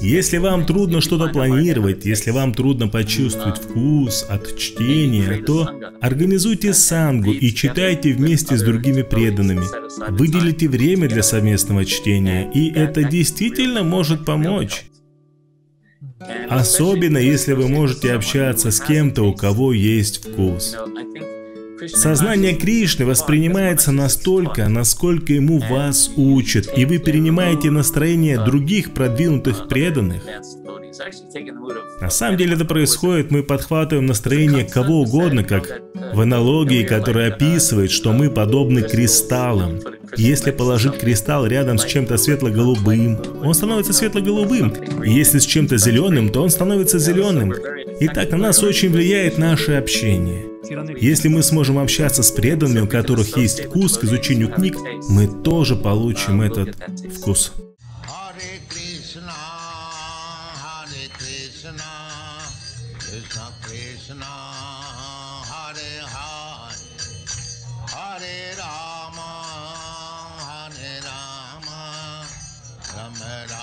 Если вам трудно что-то планировать, если вам трудно почувствовать вкус от чтения, то организуйте сангу и читайте вместе с другими преданными. Выделите время для совместного чтения, и это действительно может помочь. Особенно если вы можете общаться с кем-то, у кого есть вкус. Сознание Кришны воспринимается настолько, насколько ему вас учат, и вы перенимаете настроение других продвинутых преданных. На самом деле это происходит, мы подхватываем настроение кого угодно, как в аналогии, которая описывает, что мы подобны кристаллам. Если положить кристалл рядом с чем-то светло-голубым, он становится светло-голубым. Если с чем-то зеленым, то он становится зеленым. Итак, на нас очень влияет наше общение. Если мы сможем общаться с преданными, у которых есть вкус к изучению книг, мы тоже получим этот вкус. Hare Rama, Rama.